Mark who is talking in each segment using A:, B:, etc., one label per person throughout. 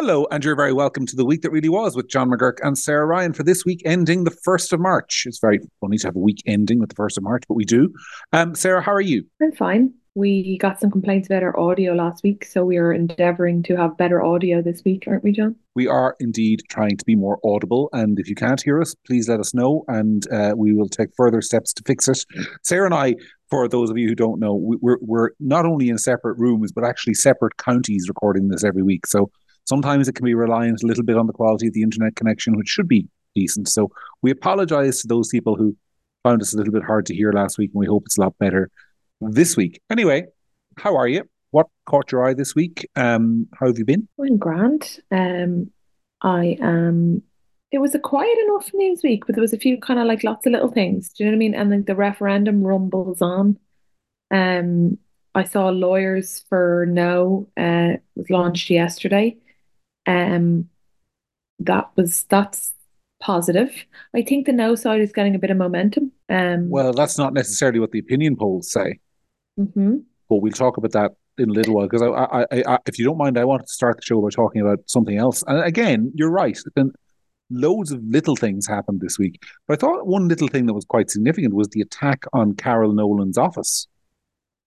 A: Hello, and you're very welcome to the week that really was with John McGuirk and Sarah Ryan for this week ending the 1st of March. It's very funny to have a week ending with the 1st of March, but we do. Um, Sarah, how are you?
B: I'm fine. We got some complaints about our audio last week, so we are endeavouring to have better audio this week, aren't we, John?
A: We are indeed trying to be more audible, and if you can't hear us, please let us know, and uh, we will take further steps to fix it. Sarah and I, for those of you who don't know, we're we're not only in separate rooms, but actually separate counties recording this every week. So Sometimes it can be reliant a little bit on the quality of the internet connection, which should be decent. So we apologize to those people who found us a little bit hard to hear last week, and we hope it's a lot better this week. Anyway, how are you? What caught your eye this week? Um, how have you been?
B: I'm grand. Um, I am. It was a quiet enough news week, but there was a few kind of like lots of little things. Do you know what I mean? And then the referendum rumbles on. Um, I saw lawyers for no uh, was launched yesterday. Um, that was that's positive. I think the no side is getting a bit of momentum. Um,
A: well, that's not necessarily what the opinion polls say.
B: Mm-hmm.
A: But we'll talk about that in a little while because I, I, I, if you don't mind, I wanted to start the show by talking about something else. And again, you're right. Been loads of little things happened this week, but I thought one little thing that was quite significant was the attack on Carol Nolan's office.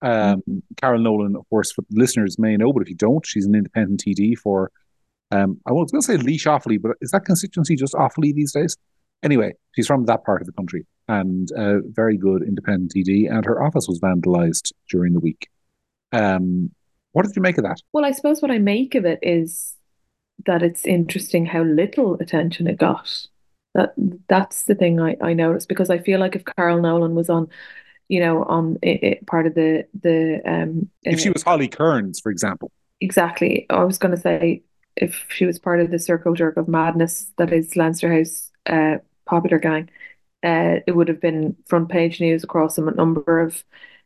A: Um, mm-hmm. Carol Nolan, of course, for listeners may know, but if you don't, she's an independent TD for um, I was going to say Laois Offaly, but is that constituency just Offaly these days? Anyway, she's from that part of the country and a very good independent TD, and her office was vandalised during the week. Um, what did you make of that?
B: Well, I suppose what I make of it is that it's interesting how little attention it got. That that's the thing I, I noticed because I feel like if Carol Nolan was on, you know, on it, it, part of the the um,
A: if she was Holly Cairns, for example,
B: exactly. I was going to say if she was part of the circle jerk of madness that is Leinster House uh, popular gang, uh, it would have been front page news across a number of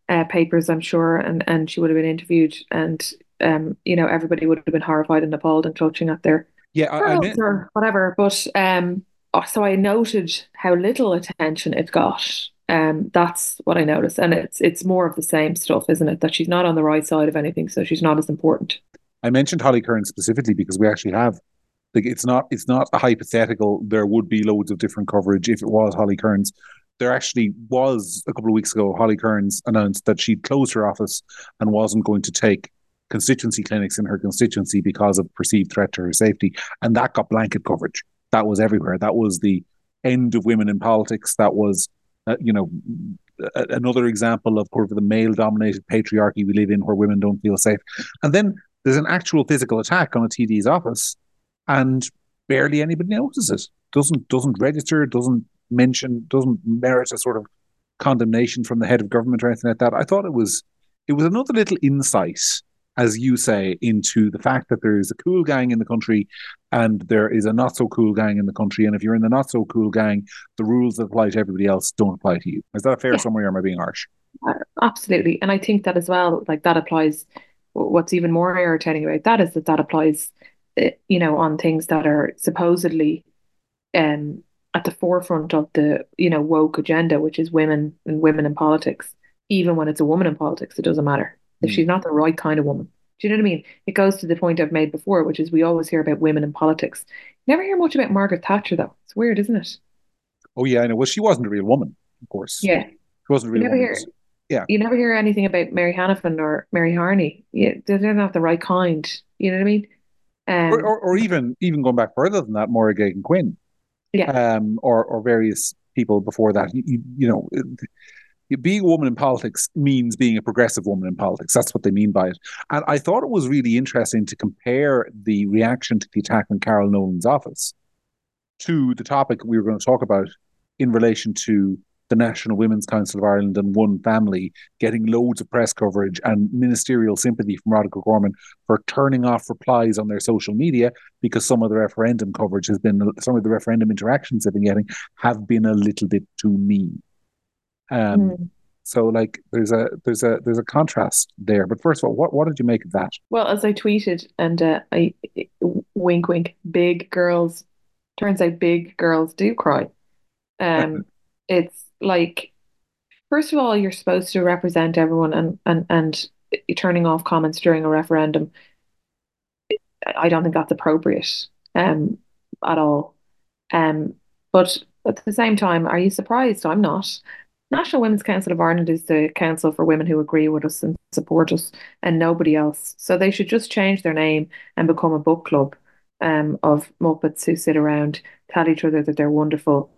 B: uh, papers, I'm sure, and and she would have been interviewed, and um, you know, everybody would have been horrified and appalled and clutching at their
A: yeah, I,
B: mean, or whatever. But um, oh, so I noted how little attention it got. Um, that's what I noticed, and it's it's more of the same stuff, isn't it? That she's not on the right side of anything, so she's not as important.
A: I mentioned Holly Cairns specifically because we actually have like it's not it's not a hypothetical. There would be loads of different coverage if it was Holly Cairns. There actually was a couple of weeks ago. Holly Cairns announced that she'd closed her office and wasn't going to take constituency clinics in her constituency because of perceived threat to her safety, and that got blanket coverage. That was everywhere. That was the end of women in politics. That was, uh, you know, another example of sort of the male dominated patriarchy we live in where women don't feel safe. And then there's an actual physical attack on a TD's office, and barely anybody notices it. Doesn't doesn't register. Doesn't mention. Doesn't merit a sort of condemnation from the head of government or anything like that. I thought it was it was another little insight, as you say, into the fact that there is a cool gang in the country and there is a not so cool gang in the country. And if you're in the not so cool gang, the rules that apply to everybody else don't apply to you. Is that a fair yeah. summary or am I being harsh?
B: Uh, absolutely. And I think that as well, like that applies what's even more irritating about that is that that applies, eh, you know, on things that are supposedly um, at the forefront of the, you know, woke agenda, which is women and women in politics. Even when it's a woman in politics, it doesn't matter. If mm. she's not the right kind of woman. Do you know what I mean? It goes to the point I've made before, which is we always hear about women in politics. Never hear much about Margaret Thatcher, though. It's weird, isn't it?
A: Oh yeah, I know. Well, she wasn't a real woman, of course.
B: Yeah,
A: she wasn't really a real woman.
B: Hear,
A: yeah.
B: You never hear anything about Mary Hanafin or Mary Harney. Yeah, they're not the right kind. You know what I mean?
A: Um, or, or, or, even even going back further than that, Máire Geoghegan Quinn.
B: Yeah.
A: Um, or or various people before that. You, you, you know, being a woman in politics means being a progressive woman in politics. That's what they mean by it. And I thought it was really interesting to compare the reaction to the attack on Carol Nolan's office to the topic we were going to talk about in relation to the National Women's Council of Ireland and One Family getting loads of press coverage and ministerial sympathy from Roderic O'Gorman for turning off replies on their social media because some of the referendum coverage has been, some of the referendum interactions they've been getting have been a little bit too mean. Um, mm. So, like, there's a there's a there's a contrast there. But first of all, what what did you make of that?
B: Well, as I tweeted, and uh, I wink wink, big girls. Turns out big girls do cry. Um, it's like first of all you're supposed to represent everyone and and and turning off comments during a referendum I don't think that's appropriate um, at all. Um, but at the same time, are you surprised? I'm not. National Women's Council of Ireland is the council for women who agree with us and support us, and nobody else. So they should just change their name and become a book club um, of Muppets who sit around, tell each other that they're wonderful,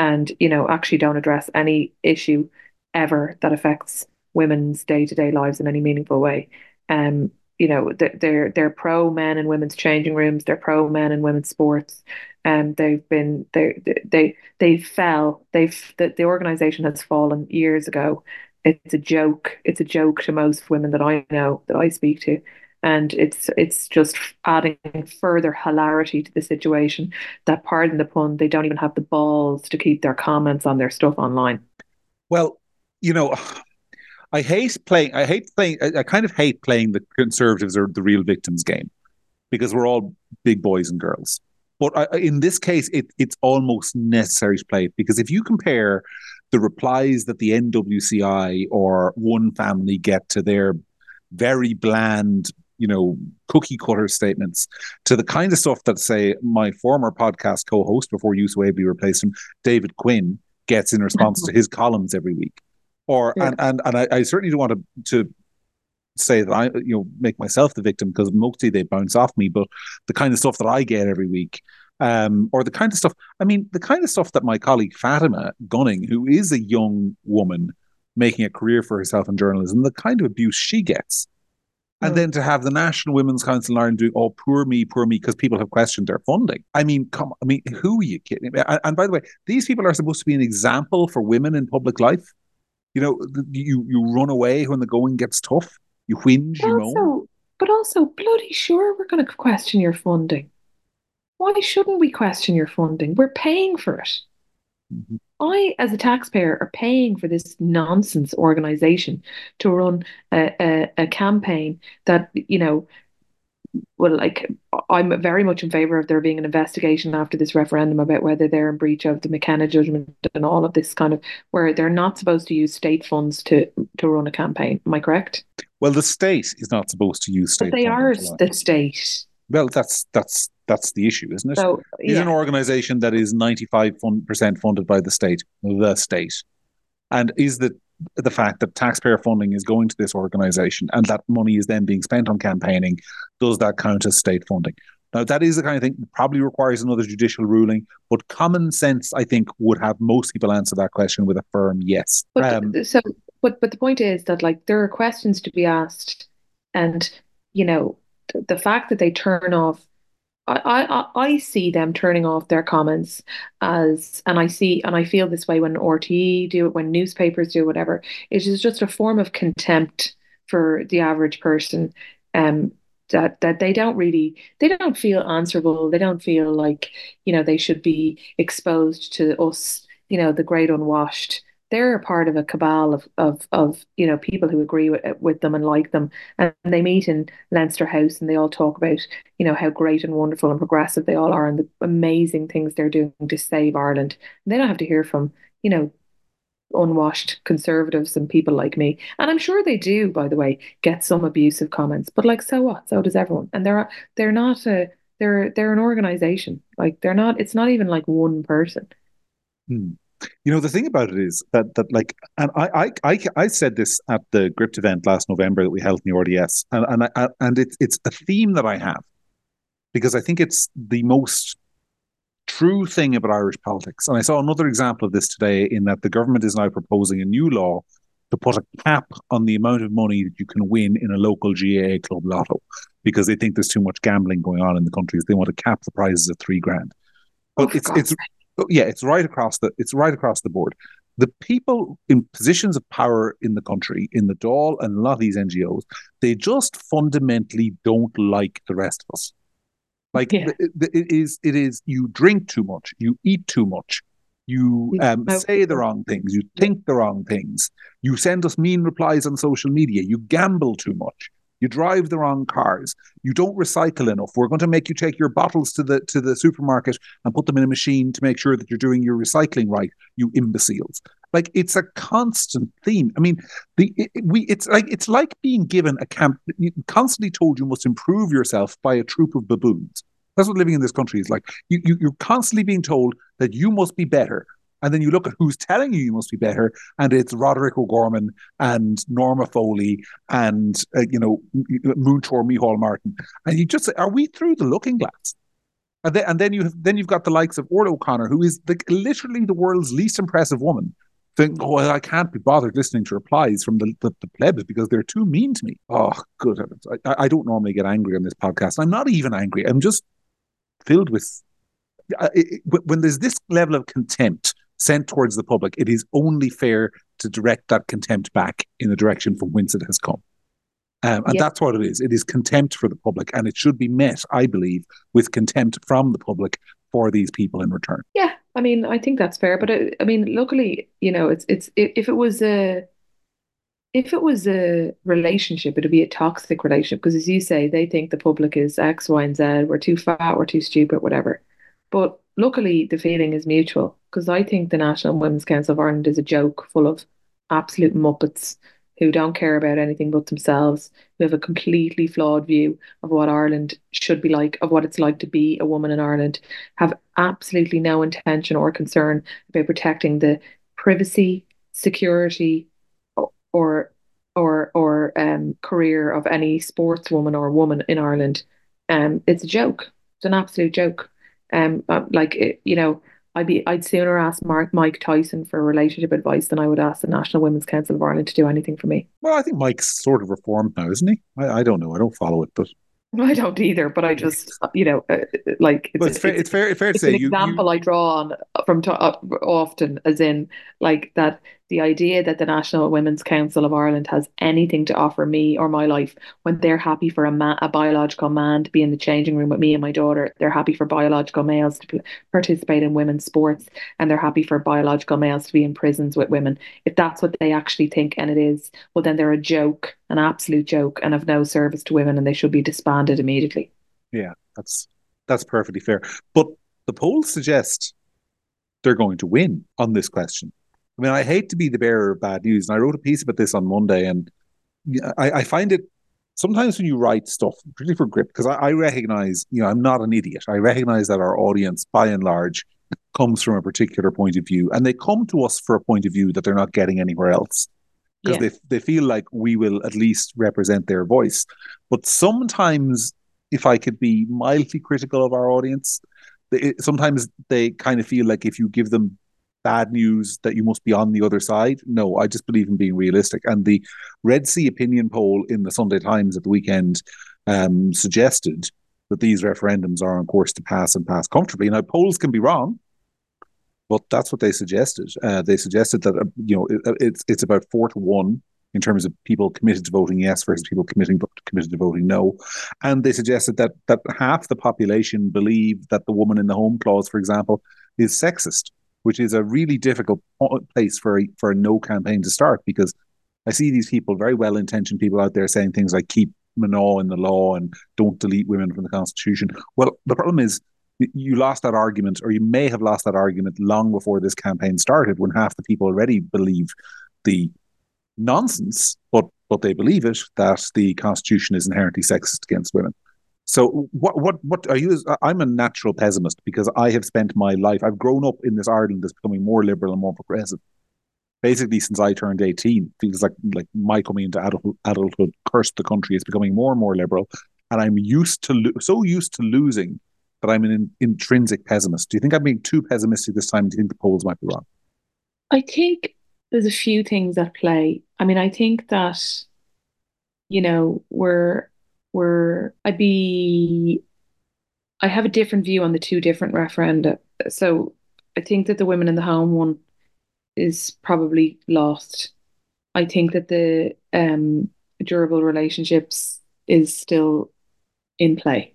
B: and you know actually don't address any issue ever that affects women's day to day lives in any meaningful way. Um, you know, they're they're pro men and women's changing rooms. They're pro men and women's sports. And um, they've been they they they fell. They've the, the organization has fallen years ago. It's a joke. It's a joke to most women that I know that I speak to and it's it's just adding further hilarity to the situation that pardon the pun they don't even have the balls to keep their comments on their stuff online
A: well you know I hate playing. I hate playing. I, I kind of hate playing the conservatives or the real victims game because we're all big boys and girls. But I, in this case, it, it's almost necessary to play it because if you compare the replies that the NWCI or One Family get to their very bland, you know, cookie cutter statements to the kind of stuff that, say, my former podcast co host before Yusuf Waverley replaced him, David Quinn, gets in response to his columns every week. Or yeah. and and and I, I, certainly don't want to to say that I you know make myself the victim because mostly they bounce off me, but the kind of stuff that I get every week. Um, or the kind of stuff, I mean, the kind of stuff that my colleague Fatima Gunning, who is a young woman making a career for herself in journalism, the kind of abuse she gets. And then to have the National Women's Council in Ireland doing, oh, poor me, poor me, because people have questioned their funding. I mean, come, I mean, who are you kidding? And, and by the way, these people are supposed to be an example for women in public life. You know, you you run away when the going gets tough. You whinge, but you also, moan.
B: But also, bloody sure, we're going to question your funding. Why shouldn't we question your funding? We're paying for it. Mm-hmm. I, as a taxpayer, are paying for this nonsense organization to run a, a, a campaign that, you know, well, like I'm very much in favour of there being an investigation after this referendum about whether they're in breach of the McKenna judgment and all of this kind of where they're not supposed to use state funds to to run a campaign. Am I correct?
A: Well, the state is not supposed to use state.
B: But they are the state.
A: Well, that's that's that's the issue, isn't it? So, yeah. An organisation that is ninety five percent funded by the state, the state, and is the the fact that taxpayer funding is going to this organization and that money is then being spent on campaigning, does that count as state funding? Now, that is the kind of thing that probably requires another judicial ruling, but common sense, I think, would have most people answer that question with a firm yes.
B: But, um, so, but, but the point is that, like, there are questions to be asked, and, you know, the fact that they turn off I, I, I see them turning off their comments as, and I see, and I feel this way when RTE do it, when newspapers do whatever. It is just a form of contempt for the average person. Um, that that they don't really, they don't feel answerable. They don't feel like you know they should be exposed to us, you know, the great unwashed they're a part of a cabal of of of you know people who agree with with them and like them, and they meet in Leinster House and they all talk about you know how great and wonderful and progressive they all are and the amazing things they're doing to save Ireland. And they don't have to hear from you know unwashed conservatives and people like me. And I'm sure they do, by the way, get some abusive comments. But like, so what? So does everyone. And they're they're not a they're they're an organization. Like they're not. It's not even like one person.
A: Hmm. You know, the thing about it is that that like, and I I I, I said this at the Gript event last November that we held in the RDS, and and I, and it's it's a theme that I have because I think it's the most true thing about Irish politics. And I saw another example of this today in that the government is now proposing a new law to put a cap on the amount of money that you can win in a local GAA club lotto because they think there's too much gambling going on in the country. They want to cap the prizes at three grand. But oh, it's it's yeah, it's right across the it's right across the board. The people in positions of power in the country, in the Dáil and a lot of these NGOs, they just fundamentally don't like the rest of us. Like yeah. it, it is, it is. You drink too much, you eat too much, you um, say the wrong things, you think the wrong things, you send us mean replies on social media, you gamble too much, You drive the wrong cars. You don't recycle enough. We're going to make you take your bottles to the to the supermarket and put them in a machine to make sure that you're doing your recycling right. You imbeciles. Like it's a constant theme. I mean, the it, we it's like it's like being given a camp constantly told you must improve yourself by a troop of baboons. That's what living in this country is like. You, you you're constantly being told that you must be better and then you look at who's telling you you must be better, and it's Roderic O'Gorman and Norma Foley and uh, you know Moonshore Micheál Martin, and you just say, "Are we through the looking glass?" And then, and then you have then you've got the likes of Orla O'Connor, who is the, literally the world's least impressive woman. Think, oh, well, I can't be bothered listening to replies from the, the, the plebs because they're too mean to me. Oh, good heavens. I, I don't normally get angry on this podcast. I'm not even angry. I'm just filled with. it, when there's this level of contempt sent towards the public, it is only fair to direct that contempt back in the direction from whence it has come. Um, and that's what it is. It is contempt for the public, and it should be met, I believe, with contempt from the public for these people in return.
B: Yeah, I mean, I think that's fair. But uh, I mean, luckily, you know, it's it's if it was a if it was a relationship, it'd be a toxic relationship because, as you say, they think the public is X, Y, and Z. We're too fat. We're too stupid. Whatever. But luckily, the feeling is mutual because I think the National Women's Council of Ireland is a joke full of absolute muppets who don't care about anything but themselves, who have a completely flawed view of what Ireland should be like, of what it's like to be a woman in Ireland, have absolutely no intention or concern about protecting the privacy, security, or or or um, career of any sportswoman or woman in Ireland. Um, it's a joke. It's an absolute joke. Um, uh, like it, you know, I'd be I'd sooner ask Mark Mike Tyson for relationship advice than I would ask the National Women's Council of Ireland to do anything for me.
A: Well, I think Mike's sort of reformed now, isn't he? I, I don't know. I don't follow it, but
B: I don't either, but I just, you know, uh, like
A: it's, it's, fair, it's, fair, fair to
B: it's
A: say.
B: An you, example you... I draw on from to, uh, often, as in like that the idea that the National Women's Council of Ireland has anything to offer me or my life when they're happy for a, ma- a biological man to be in the changing room with me and my daughter, they're happy for biological males to participate in women's sports, and they're happy for biological males to be in prisons with women. If that's what they actually think, and it is, well, then they're a joke, an absolute joke, and of no service to women, and they should be disbanded immediately.
A: Yeah, that's that's perfectly fair. But the polls suggest they're going to win on this question. I mean, I hate to be the bearer of bad news, and I wrote a piece about this on Monday, and I, I find it sometimes when you write stuff, particularly for Gript, because I, I, recognize, you know, I'm not an idiot. I recognize that our audience, by and large, comes from a particular point of view, and they come to us for a point of view that they're not getting anywhere else because yeah. they they feel like we will at least represent their voice. But sometimes, if I could be mildly critical of our audience, they, sometimes they kind of feel like if you give them bad news that you must be on the other side. No, I just believe in being realistic. And the Red C opinion poll in the Sunday Times at the weekend um, suggested that these referendums are on course to pass and pass comfortably. Now, polls can be wrong, but that's what they suggested. Uh, they suggested that uh, you know it, it's it's about four to one in terms of people committed to voting yes versus people committing committed to voting no, and they suggested that that half the population believe that the woman in the home clause, for example, is sexist which is a really difficult place for a, for a no campaign to start because I see these people, very well intentioned people out there saying things like keep Mná in the law and don't delete women from the constitution. Well, the problem is you lost that argument, or you may have lost that argument long before this campaign started, when half the people already believe the nonsense, but but they believe it that the constitution is inherently sexist against women. So what what what are you? I'm a natural pessimist because I have spent my life. I've grown up in this Ireland that's becoming more liberal and more progressive. Basically, since I turned 18, feels like like my coming into adult, adulthood cursed the country. is becoming more and more liberal, and I'm used to lo- so used to losing that I'm an in, intrinsic pessimist. Do you think I'm being too pessimistic this time? Do you think the polls might be wrong?
B: I think there's a few things at play. I mean, I think that you know we're were I'd be I have a different view on the two different referenda. So I think that the women in the home one is probably lost. I think that the um, durable relationships is still in play.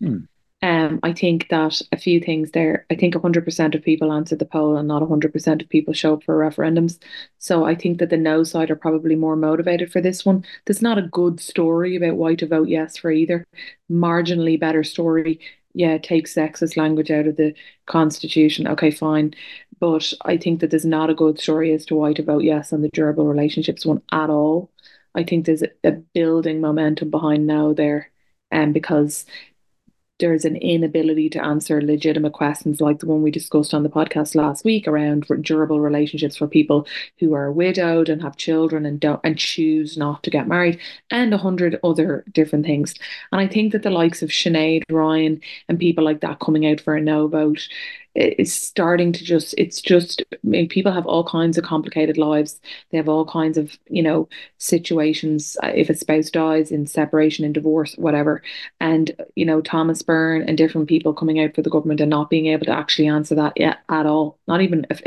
B: Hmm. Um, I think that a few things there. I think 100% of people answered the poll and not 100% of people show up for referendums. So I think that the no side are probably more motivated for this one. There's not a good story about why to vote yes for either. Marginally better story. Yeah, take sexist language out of the constitution. Okay, fine. But I think that there's not a good story as to why to vote yes on the durable relationships one at all. I think there's a building momentum behind now there. And um, because there's an inability to answer legitimate questions like the one we discussed on the podcast last week around durable relationships for people who are widowed and have children and don't and choose not to get married and a hundred other different things. And I think that the likes of Sinead Ryan and people like that coming out for a no vote is starting to just it's just I mean, people have all kinds of complicated lives. They have all kinds of you know situations uh, if a spouse dies in separation and divorce whatever. And you know Thomas Byrne and different people coming out for the government and not being able to actually answer that yet at all not even if,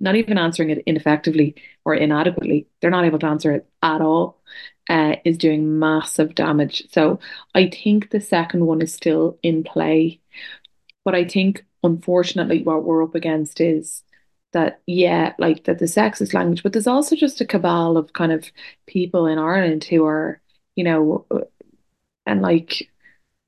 B: not even answering it ineffectively or inadequately they're not able to answer it at all uh, is doing massive damage. So I think the second one is still in play. But I think unfortunately what we're up against is that yeah like that the sexist language but there's also just a cabal of kind of people in Ireland who are you know uh, and like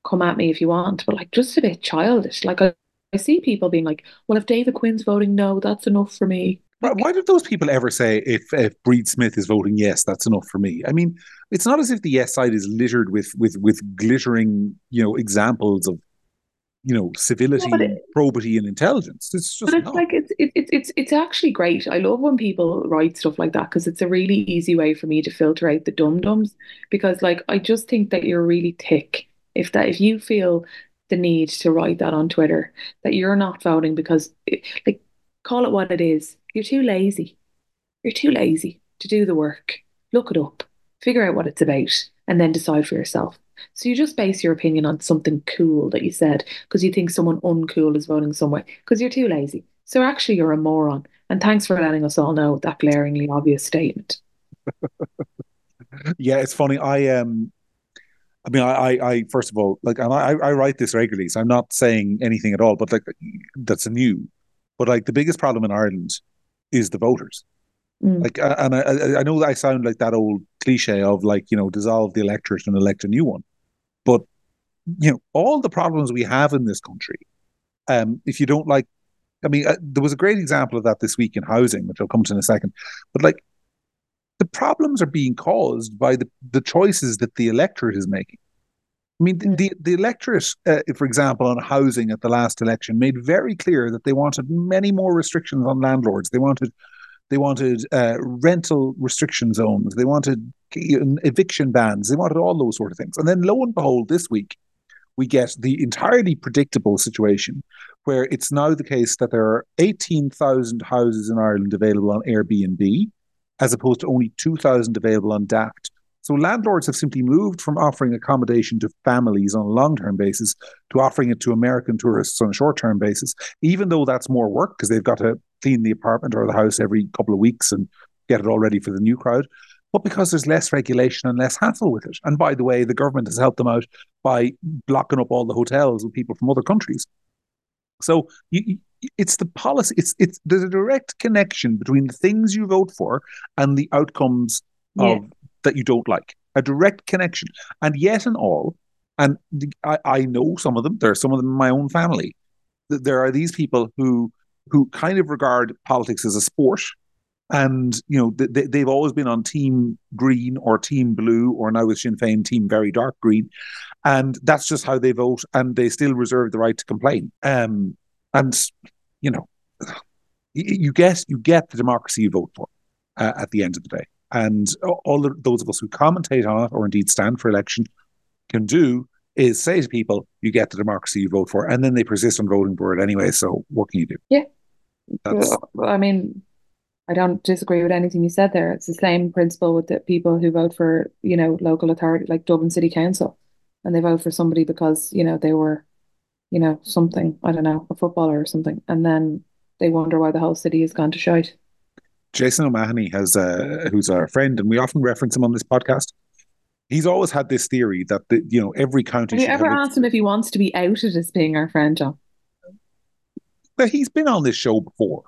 B: come at me if you want but like just a bit childish like I, I see people being like well if David Quinn's voting no that's enough for me
A: why did those people ever say if if Bríd Smith is voting yes, that's enough for me? I mean, it's not as if the yes side is littered with with with glittering, you know, examples of you know civility, yeah, it, probity, and intelligence. It's just
B: but it's not. like it's it's it's it's actually great. I love when people write stuff like that because it's a really easy way for me to filter out the dum dums. Because like I just think that you're really thick if that if you feel the need to write that on Twitter that you're not voting because eh, like call it what it is. You're too lazy. You're too lazy to do the work. Look it up, figure out what it's about, and then decide for yourself. So you just base your opinion on something cool that you said because you think someone uncool is voting somewhere because you're too lazy. So actually, you're a moron. And thanks for letting us all know that glaringly obvious statement.
A: yeah, it's funny. I um, I mean, I, I, first of all, like, I, I write this regularly, so I'm not saying anything at all, but like, that's new. But like, the biggest problem in Ireland is the voters. Mm. Like, and I, I know I sound like that old cliche of like, you know, dissolve the electorate and elect a new one. You know, all the problems we have in this country, um, if you don't like, I mean, uh, there was a great example of that this week in housing, which I'll come to in a second. But like, the problems are being caused by the the choices that the electorate is making. I mean, the the electorate, uh, for example, on housing at the last election, made very clear that they wanted many more restrictions on landlords. They wanted they wanted uh, rental restriction zones. They wanted eviction bans. They wanted all those sort of things. And then lo and behold, this week, we get the entirely predictable situation where it's now the case that there are 18,000 houses in Ireland available on Airbnb, as opposed to only 2,000 available on Daft. So landlords have simply moved from offering accommodation to families on a long-term basis to offering it to American tourists on a short-term basis, even though that's more work because they've got to clean the apartment or the house every couple of weeks and get it all ready for the new crowd. But because there's less regulation and less hassle with it. And by the way, the government has helped them out by blocking up all the hotels with people from other countries. So you, it's the policy. It's it's there's a direct connection between the things you vote for and the outcomes yeah. of that you don't like. A direct connection. And yet and all, and I, I know some of them. There are some of them in my own family. There are these people who who kind of regard politics as a sport. And, you know, they, they've always been on team green or team blue, or now with Sinn Féin, team very dark green. And that's just how they vote. And they still reserve the right to complain. Um, and, you know, you get you get the democracy you vote for uh, at the end of the day. And all the, those of us who commentate on it or indeed stand for election can do is say to people, you get the democracy you vote for, and then they persist on voting for it anyway. So what can you do?
B: Yeah. That's... I mean, I don't disagree with anything you said there. It's the same principle with the people who vote for, you know, local authority like Dublin City Council. And they vote for somebody because, you know, they were, you know, something, I don't know, a footballer or something. And then they wonder why the whole city has gone to shite.
A: Jason O'Mahony has uh, who's our friend, and we often reference him on this podcast. he's always had this theory that the, you know every county.
B: Have you ever
A: have
B: asked him if he wants to be outed as being our friend, John?
A: But he's been on this show before,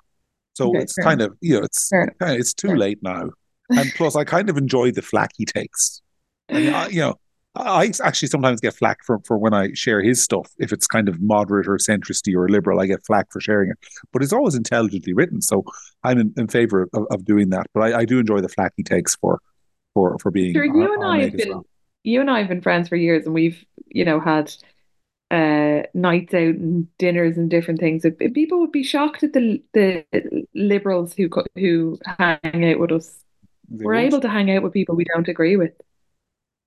A: so okay, it's kind of you know it's it's too fair. late now. And plus, I kind of enjoy the flack he takes. And, you know, I actually sometimes get flack for, for when I share his stuff. If it's kind of moderate or centristy or liberal, I get flack for sharing it. But it's always intelligently written, so I'm in, in favor of, of, doing that. But I, I, do enjoy the flack he takes for for for being.
B: Sure, you and I have been well. you and I have been friends for years, and we've you know had uh, nights out and dinners and different things. People would be shocked at the the liberals who who hang out with us. They We're would. able to hang out with people we don't agree with.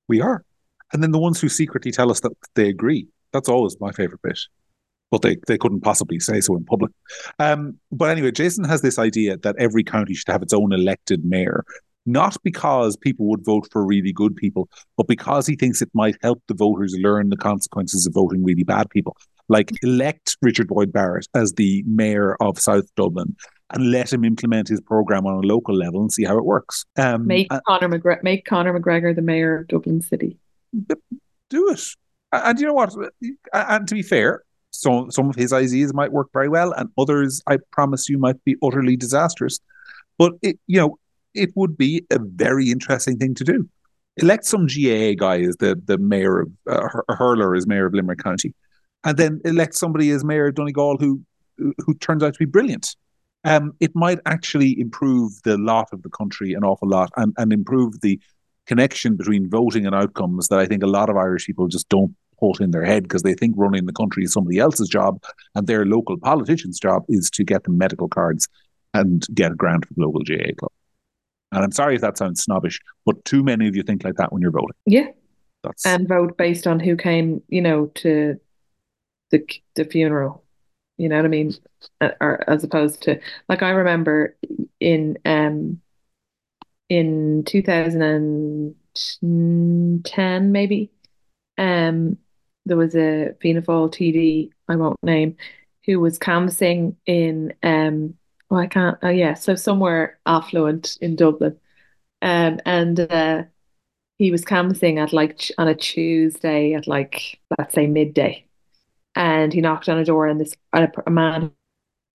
A: We are, and then the ones who secretly tell us that they agree. That's always my favorite bit. But they, they couldn't possibly say so in public. Um, but anyway, Jason has this idea that every county should have its own elected mayor not because people would vote for really good people, but because he thinks it might help the voters learn the consequences of voting really bad people. Like elect Richard Boyd Barrett as the mayor of South Dublin and let him implement his program on a local level and see how it works.
B: Um, make uh, Conor McGregor make Conor McGregor the mayor of Dublin City.
A: Do it. And you know what? And to be fair, some some of his ideas might work very well, and others, I promise you, might be utterly disastrous. But it, you know, it would be a very interesting thing to do. Elect some GAA guy as the, the mayor of uh, Hurler as mayor of Limerick County, and then elect somebody as mayor of Donegal who who turns out to be brilliant. Um, it might actually improve the lot of the country an awful lot and, and improve the connection between voting and outcomes that I think a lot of Irish people just don't put in their head because they think running the country is somebody else's job and their local politician's job is to get them medical cards and get a grant from the local GAA club. And I'm sorry if that sounds snobbish, but too many of you think like that when you're voting.
B: Yeah. That's... And vote based on who came, you know, to the the funeral. You know what I mean? Or as opposed to like I remember in um in 2010 maybe um there was a Fianna Fáil TD I won't name who was canvassing in um Oh, I can't. Oh, yeah. So somewhere affluent in Dublin, um, and uh, he was canvassing at like on a Tuesday at like let's say midday, and he knocked on a door, and this a, a man,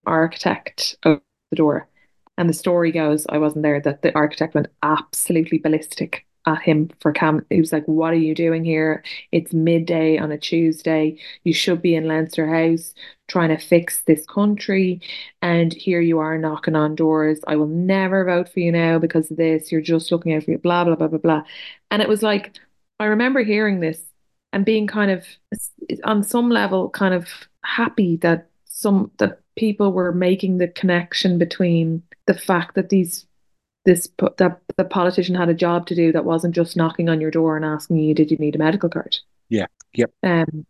B: architect, opened the door, and the story goes, I wasn't there, that the architect went absolutely ballistic at him for cam. He was like, "What are you doing here? It's midday on a Tuesday. You should be in Leinster House trying to fix this country, and here you are knocking on doors. I will never vote for you now because of this. You're just looking out for you. Blah blah blah blah blah." And it was like, I remember hearing this and being kind of, on some level, kind of happy that some that people were making the connection between the fact that these this that the politician had a job to do that wasn't just knocking on your door and asking you, did you need a medical card?
A: Yeah. Yep.
B: Um,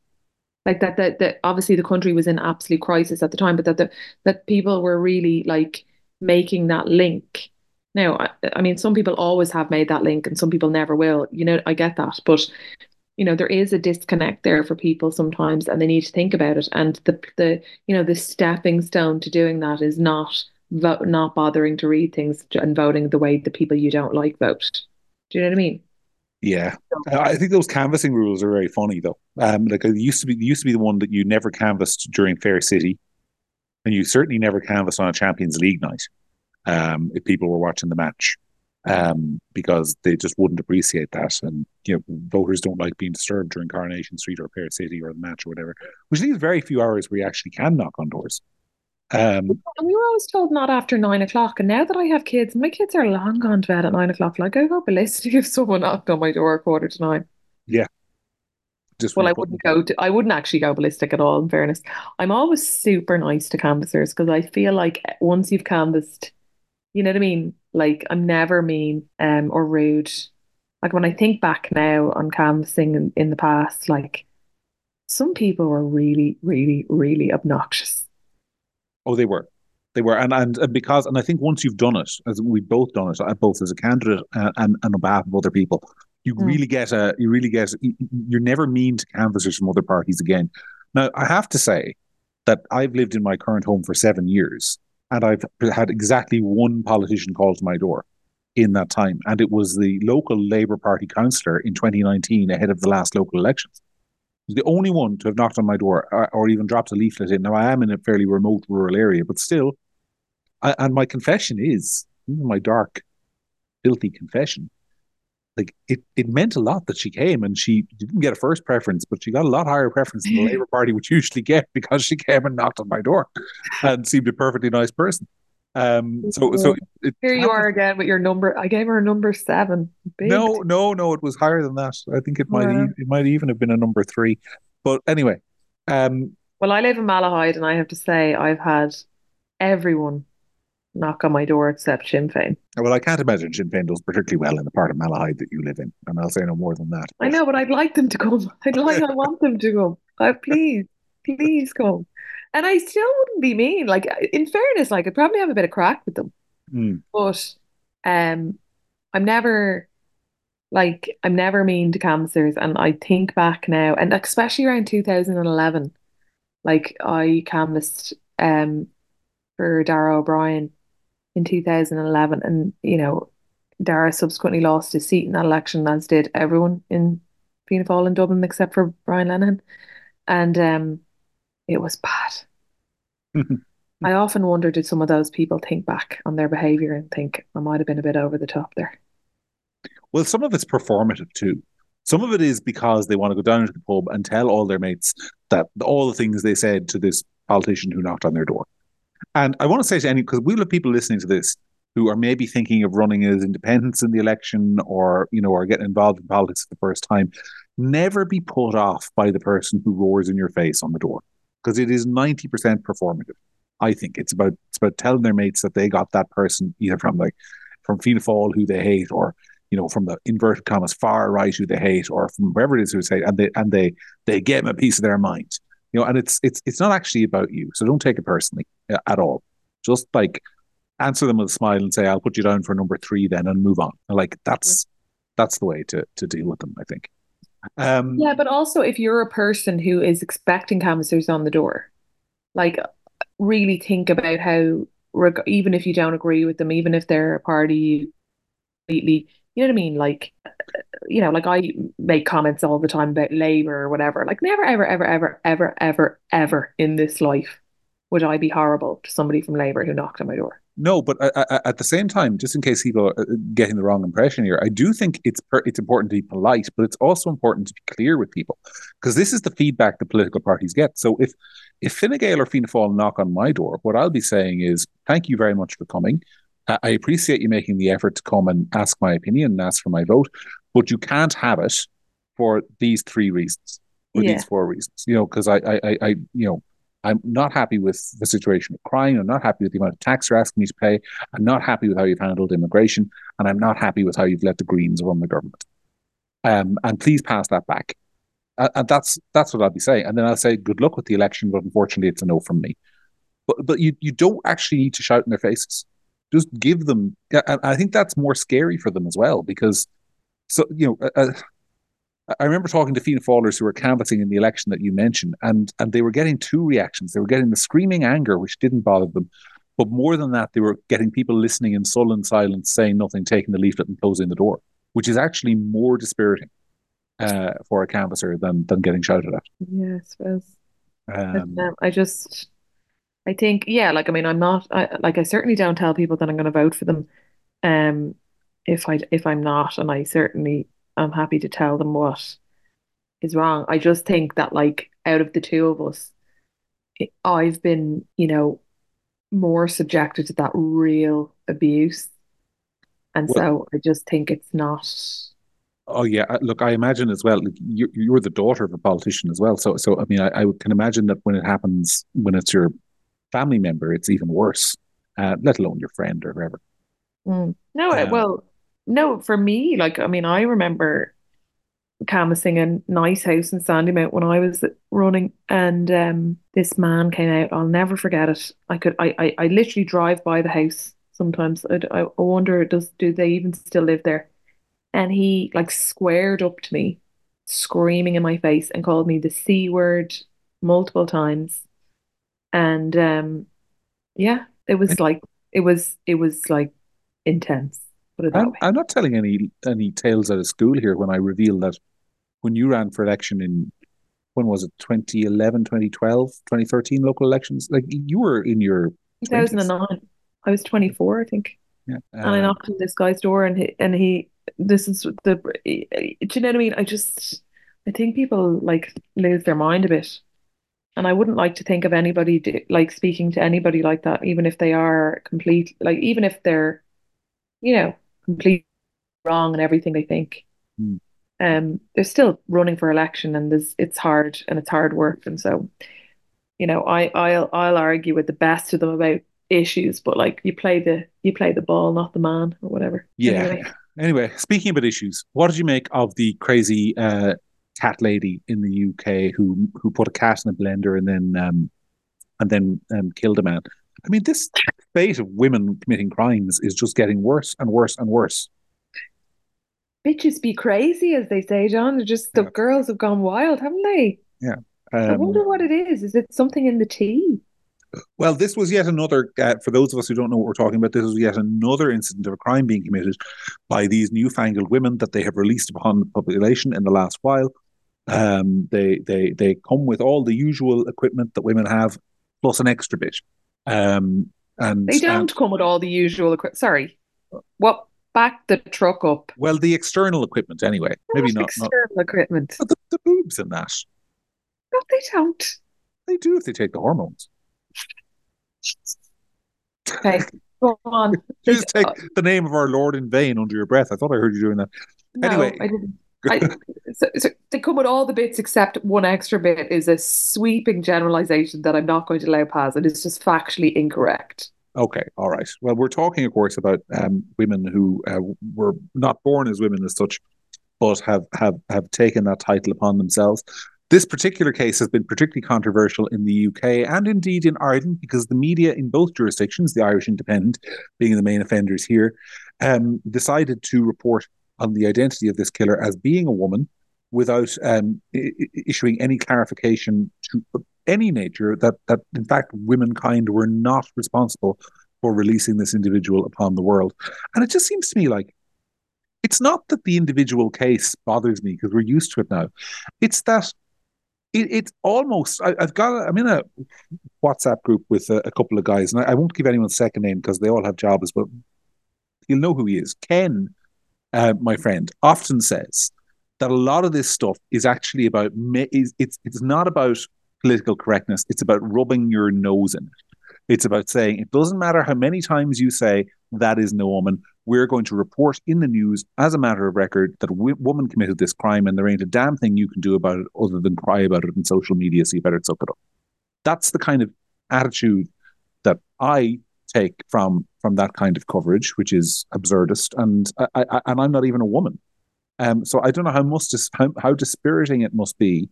B: like that, that, that obviously the country was in absolute crisis at the time, but that the, that people were really like making that link. Now, I, I mean, some people always have made that link and some people never will. You know, I get that, but you know, there is a disconnect there for people sometimes and they need to think about it. And the, the, you know, the stepping stone to doing that is not vote, not bothering to read things and voting the way the people you don't like vote. Do you know what I mean?
A: Yeah, I think those canvassing rules are very funny though. Um, like it used to be, used to be the one that you never canvassed during Fair City, and you certainly never canvassed on a Champions League night. Um, if people were watching the match, um, because they just wouldn't appreciate that, and you know, voters don't like being disturbed during Coronation Street or Fair City or the match or whatever. Which leaves very few hours where you actually can knock on doors. Um, and
B: we were always told not after nine o'clock, and now that I have kids, my kids are long gone to bed at nine o'clock. Like I go ballistic if someone knocked on my door at quarter to nine.
A: Yeah.
B: Just well, I wouldn't go to. I wouldn't actually go ballistic at all. In fairness, I'm always super nice to canvassers because I feel like once you've canvassed, you know what I mean. Like I'm never mean um or rude. Like when I think back now on canvassing in, in the past, like some people were really, really, really obnoxious
A: Oh, they were. They were, and, and and because, and I think once you've done it, as we've both done it, uh, both as a candidate and, and, and on behalf of other people, you mm. really get a, you really get, you're never mean to canvassers from other parties again. Now, I have to say that I've lived in my current home for seven years, and I've had exactly one politician call to my door, in that time, and it was the local Labour Party councillor in 2019 ahead of the last local elections. The only one to have knocked on my door or, or even dropped a leaflet in. Now I am in a fairly remote rural area, but still, I, and my confession is my dark, filthy confession. Like it, it meant a lot that she came and she didn't get a first preference, but she got a lot higher preference than the Labour Party would usually get because she came and knocked on my door and seemed a perfectly nice person. Um, so, so
B: it, here you are again with your number. I gave her a number seven.
A: Big. No, no, no. It was higher than that. I think it might, yeah. e- it might even have been a number three. But anyway, um,
B: well, I live in Malahide, and I have to say, I've had everyone knock on my door except Sinn Féin.
A: Well, I can't imagine Sinn Féin does particularly well in the part of Malahide that you live in, and I'll say no more than that.
B: I know, but I'd like them to come. I'd like, I want them to come. Uh, please, please come. And I still wouldn't be mean. Like in fairness, like I'd probably have a bit of crack with them.
A: Mm.
B: But um I'm never like I'm never mean to canvassers and I think back now and especially around 2011 like I canvassed um for Darragh O'Brien in 2011 and you know Darragh subsequently lost his seat in that election as did everyone in Fianna Fáil in Dublin except for Brian Lenihan. and um it was bad. I often wonder did some of those people think back on their behavior and think I might have been a bit over the top there.
A: Well, some of it's performative too. Some of it is because they want to go down to the pub and tell all their mates that all the things they said to this politician who knocked on their door. And I want to say to any because we'll have people listening to this who are maybe thinking of running as independents in the election or you know are getting involved in politics for the first time. Never be put off by the person who roars in your face on the door because it is 90% performative. I think it's about it's about telling their mates that they got that person either from like from Fianna Fáil who they hate or you know from the inverted commas far right who they hate or from wherever it is who say and they and they they get them a piece of their mind. You know and it's it's it's not actually about you so don't take it personally uh, at all. Just like answer them with a smile and say I'll put you down for number three then and move on. Like that's that's the way to to deal with them I think
B: um, yeah, but also if you're a person who is expecting canvassers on the door, like really think about how, even if you don't agree with them, even if they're a party completely, you know what I mean? Like, you know, like I make comments all the time about Labour or whatever. Like, never, ever, ever, ever, ever, ever, ever in this life would I be horrible to somebody from Labour who knocked on my door.
A: No, but I, I, at the same time, just in case people are uh, getting the wrong impression here, I do think it's per, it's important to be polite, but it's also important to be clear with people because this is the feedback the political parties get. So if if Fine Gael or Fianna Fáil knock on my door, what I'll be saying is, "Thank you very much for coming. I appreciate you making the effort to come and ask my opinion and ask for my vote, but you can't have it for these three reasons." or yeah. these four reasons, you know, because I, I, I, you know, I'm not happy with the situation of crime. I'm not happy with the amount of tax you're asking me to pay. I'm not happy with how you've handled immigration. And I'm not happy with how you've let the Greens run the government. Um, and please pass that back. Uh, and that's that's what I'll be saying. And then I'll say, good luck with the election, but unfortunately, it's a no from me. But but you you don't actually need to shout in their faces. Just give them. I think that's more scary for them as well because so you know. Uh, uh I remember talking to Fianna Fáilers who were canvassing in the election that you mentioned, and and they were getting two reactions. They were getting the screaming anger, which didn't bother them, but more than that, they were getting people listening in sullen silence, saying nothing, taking the leaflet and closing the door, which is actually more dispiriting uh, for a canvasser than than getting shouted at.
B: Yeah, I suppose. Um, um, I just, I think, yeah, like I mean, I'm not, I, like I certainly don't tell people that I'm going to vote for them, um, if I if I'm not, and I certainly I'm happy to tell them what is wrong. I just think that like out of the two of us, I've been, you know, more subjected to that real abuse. And well, so I just think it's not.
A: Oh yeah, uh, look, I imagine as well. Like, you're, you're the daughter of a politician as well, so so I mean, I, I can imagine that when it happens, when it's your family member, it's even worse. Uh, let alone your friend or whoever.
B: Mm. No, um, well, no, for me, like I mean, I remember canvassing a nice house in Sandymount when I was running, and um, this man came out. I'll never forget it. I could, I, I, I literally drive by the house sometimes. I, I wonder, does do they even still live there? And he like squared up to me, screaming in my face, and called me the c word multiple times. And um, yeah, it was like it was it was like intense. Put it that
A: I'm,
B: way.
A: I'm not telling any any tales out of school here when I reveal that when you ran for election in when was it 2011 2012 2013 local elections like you were in your 20s.
B: 2009. I was 24, I think.
A: yeah
B: And I
A: um,
B: knocked on this guy's door and he, and he, this is the, do you know what I mean? I just, I think people like lose their mind a bit. And I wouldn't like to think of anybody do, like speaking to anybody like that, even if they are complete, like even if they're, you know, completely wrong and everything they think.
A: Hmm.
B: Um, they're still running for election and there's, it's hard and it's hard work. And so, you know, I, I'll, I'll argue with the best of them about issues, but like you play the, you play the ball, not the man or whatever.
A: Yeah.
B: Anyway.
A: Anyway, speaking about issues, what did you make of the crazy uh, cat lady in the UK who who put a cat in a blender and then um, and then um, killed a man? I mean, this fate of women committing crimes is just getting worse and worse and worse.
B: Bitches be crazy, as they say, John. They're just the
A: Yeah.
B: girls have gone wild, haven't they? Yeah. I
A: Um,
B: wonder what it is. Is it something in the tea?
A: well, this was yet another. Uh, for those of us who don't know what we're talking about, this was yet another incident of a crime being committed by these newfangled women that they have released upon the population in the last while. Um, they they they come with all the usual equipment that women have, plus an extra bit. Um, and
B: They don't come with all the usual equipment. Sorry. What? Back the truck up.
A: well, the external equipment anyway. Maybe not, not
B: external equipment.
A: but the, the boobs in that.
B: No, they don't.
A: They do if they take the hormones.
B: Okay, go on.
A: Just take the name of our Lord in vain under your breath. I thought I heard you doing that.
B: No,
A: Anyway.
B: I. So, so they come with all the bits except one extra bit is a sweeping generalization that I'm not going to allow pass. And It is just factually incorrect.
A: Okay, all right. Well, we're talking, of course, about um, women who uh, were not born as women as such, but have have have taken that title upon themselves. This particular case has been particularly controversial in the UK and indeed in Ireland because the media in both jurisdictions, the Irish Independent being the main offenders here, um, decided to report on the identity of this killer as being a woman without um, I- issuing any clarification to any nature that that in fact womankind were not responsible for releasing this individual upon the world. And it just seems to me like it's not that the individual case bothers me because we're used to it now. It's that it, it's almost I, I've got I'm in a WhatsApp group with a, a couple of guys, and I, I won't give anyone's second name because they all have jobs, but you'll know who he is. Ken, uh, my friend, often says that a lot of this stuff is actually about is it's it's not about political correctness. It's about rubbing your nose in it. It's about saying it doesn't matter how many times you say that is no woman. We're going to report in the news as a matter of record that a woman committed this crime, and there ain't a damn thing you can do about it other than cry about it in social media. So you better suck it up. That's the kind of attitude that I take from from that kind of coverage, which is absurdist, and I, I and I'm not even a woman. Um, so I don't know how must dis- how, how dispiriting it must be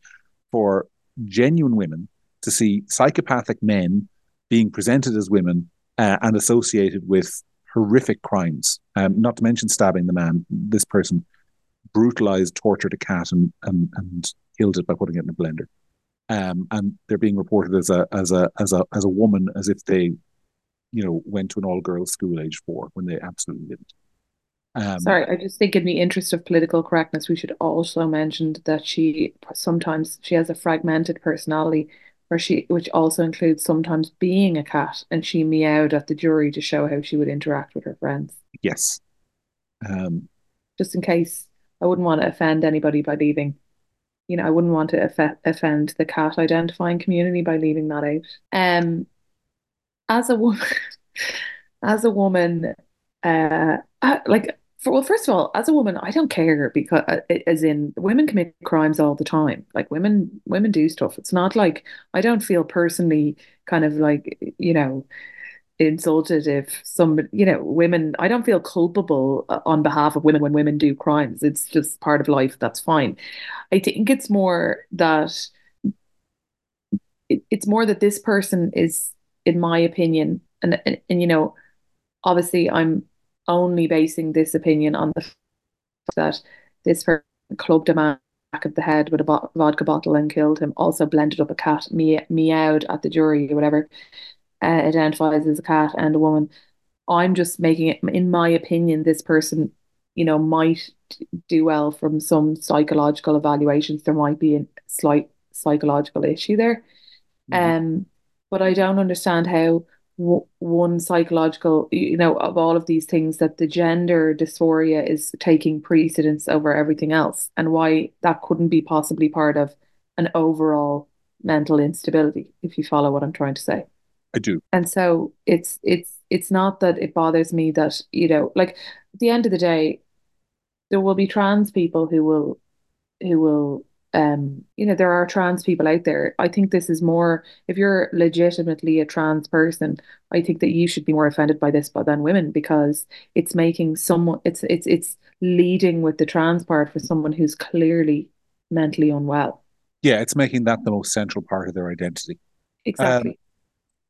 A: for genuine women to see psychopathic men being presented as women uh, and associated with horrific crimes. Um, not to mention stabbing the man. This person brutalized, tortured a cat, and and, and killed it by putting it in a blender. Um, and they're being reported as a as a as a as a woman, as if they, you know, went to an all girls school age four when they absolutely didn't. Um,
B: Sorry, I just think in the interest of political correctness, we should also mention that she sometimes she has a fragmented personality where she which also includes sometimes being a cat and she meowed at the jury to show how she would interact with her friends.
A: Yes. Um,
B: Just in case I wouldn't want to offend anybody by leaving. You know, I wouldn't want to off offend the cat identifying community by leaving that out. Um, as a woman, as a woman, uh, I, like for well, first of all, as a woman, I don't care because, uh, as in, women commit crimes all the time. Like women, women do stuff. It's not like I don't feel personally kind of like you know insulted if some you know women. I don't feel culpable uh, on behalf of women when women do crimes. It's just part of life. That's fine. I think it's more that it, it's more that this person is, in my opinion, and, and and you know, obviously I'm only basing this opinion on the fact that this person clubbed a man back of the head with a bo vodka bottle and killed him. Also blended up a cat, me meowed at the jury or whatever. Uh, identifies as a cat and a woman. I'm just making it, in my opinion, this person, you know, might do well from some psychological evaluations. There might be a slight psychological issue there. Mm-hmm. Um, but I don't understand how one psychological, you know, of all of these things, that the gender dysphoria is taking precedence over everything else, and why that couldn't be possibly part of an overall mental instability, if you follow what I'm trying to say.
A: I do.
B: And so it's it's it's not that it bothers me that, you know, like at the end of the day, there will be trans people who will who will um you know there are trans people out there. I think this is more if you're legitimately a trans person i think that you should be more offended by this than women because it's making someone it's it's it's leading with the trans part for someone who's clearly mentally unwell.
A: Yeah it's making that the most central part of their identity.
B: Exactly. Um,